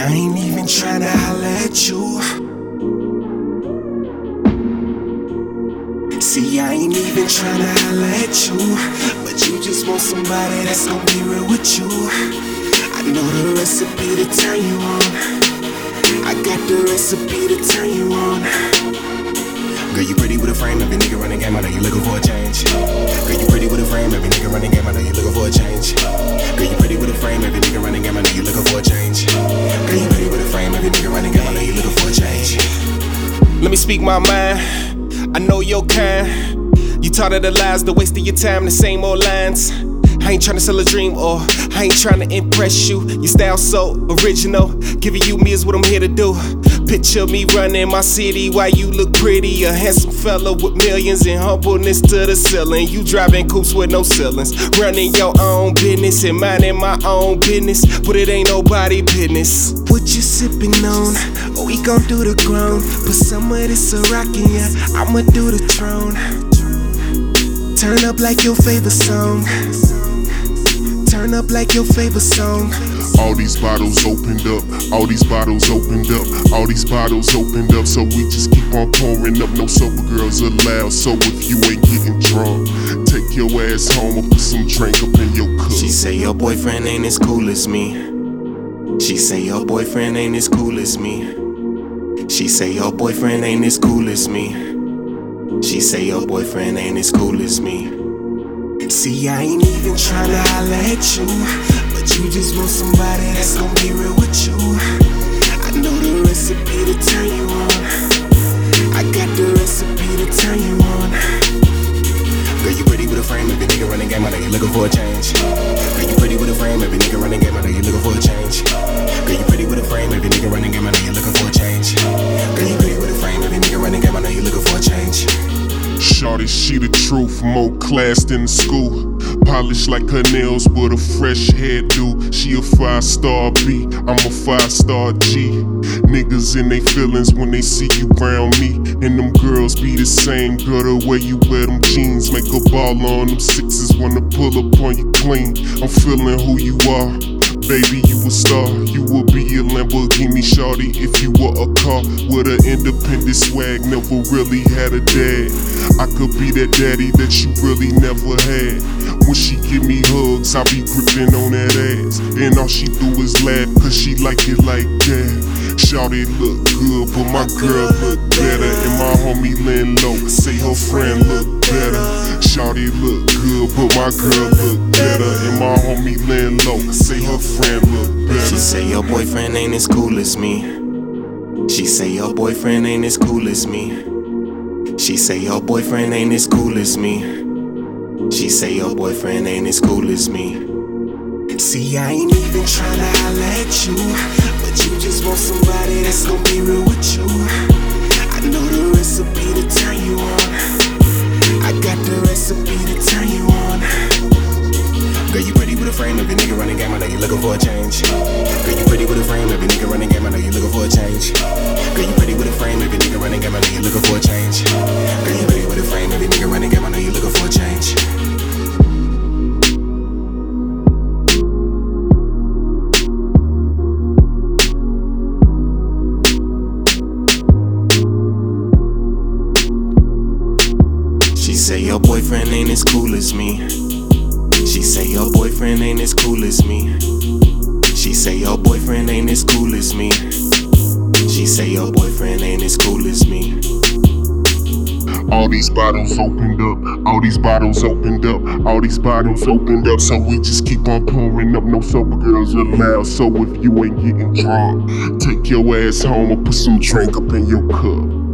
I ain't even tryna holler at you. See, I ain't even tryna holler at you. But you just want somebody that's gonna be real with you. I know the recipe to turn you on. I got the recipe to turn you on. Girl, you pretty with a frame. Every nigga running game, I know you looking for a change. Girl, you pretty with a frame. Every nigga running game, I know you looking for a change. Girl, you pretty with a frame. Every nigga running game, I know you looking Let me speak my mind. I know your kind. You taught her the lies, the waste of your time, the same old lines. I ain't tryna sell a dream or I ain't tryna impress you. Your style so original. Giving you me is what I'm here to do. Picture me running my city while you look pretty. A handsome fella with millions and humbleness to the ceiling. You driving coupes with no ceilings. Running your own business and minding my own business. But it ain't nobody business. What you sipping on? Oh, we gon' do the grown. Put some of this a rockin', yeah. I'ma do the throne. Turn up like your favorite song. Turn up like your favorite song. All these bottles opened up, all these bottles opened up, all these bottles opened up. So we just keep on pouring up. No sober girls allowed. So if you ain't getting drunk, take your ass home and put some drink up in your cup. She say your boyfriend ain't as cool as me. She say your boyfriend ain't as cool as me. She say your boyfriend ain't as cool as me. She say your boyfriend ain't as cool as me. See, I ain't even tryna holler at you, but you just want somebody that's gonna be real with you. I know the recipe to turn Shorty, she the truth, more class than school. Polished like her nails with a fresh hairdo. She a five star B, I'm a five star G. Niggas in they feelings when they see you around me. And them girls be the same, girl, the way you wear them jeans. Make a ball on them sixes, wanna pull up on you clean. I'm feeling who you are. Baby, you a star. You will be a Lamborghini shorty if you were a car with an independent swag. Never really had a dad. I could be that daddy that you really never had. When she give me hugs, I be gripping on that ass. And all she do is laugh, cause she like it like that. Shawty look good, but my girl look better. And my homie Lynn Low say her friend look better. Shawty look good, but my girl look better. And my homie Lynn Low say her friend look better. She say your boyfriend ain't as cool as me. She say your boyfriend ain't as cool as me. She say your boyfriend ain't as cool as me. She say your boyfriend ain't as cool as me. See, I ain't even tryna holler at you, but you just want somebody that's gonna be real with you. I know the recipe to turn you on. I got the recipe to turn you on. Girl, you pretty with a frame. Every nigga running game, I know you looking for a change. Girl, you pretty with a frame. Every nigga running game, I know you looking for a change. Girl, you pretty with a frame. Every nigga running game, I know you looking for a change. Say your boyfriend ain't as cool as me. She say your boyfriend ain't as cool as me. She say your boyfriend ain't as cool as me. She say your boyfriend ain't as cool as me. All these bottles opened up, all these bottles opened up, all these bottles opened up. So we just keep on pouring up. No sober girls allowed. So if you ain't getting drunk, take your ass home and put some drink up in your cup.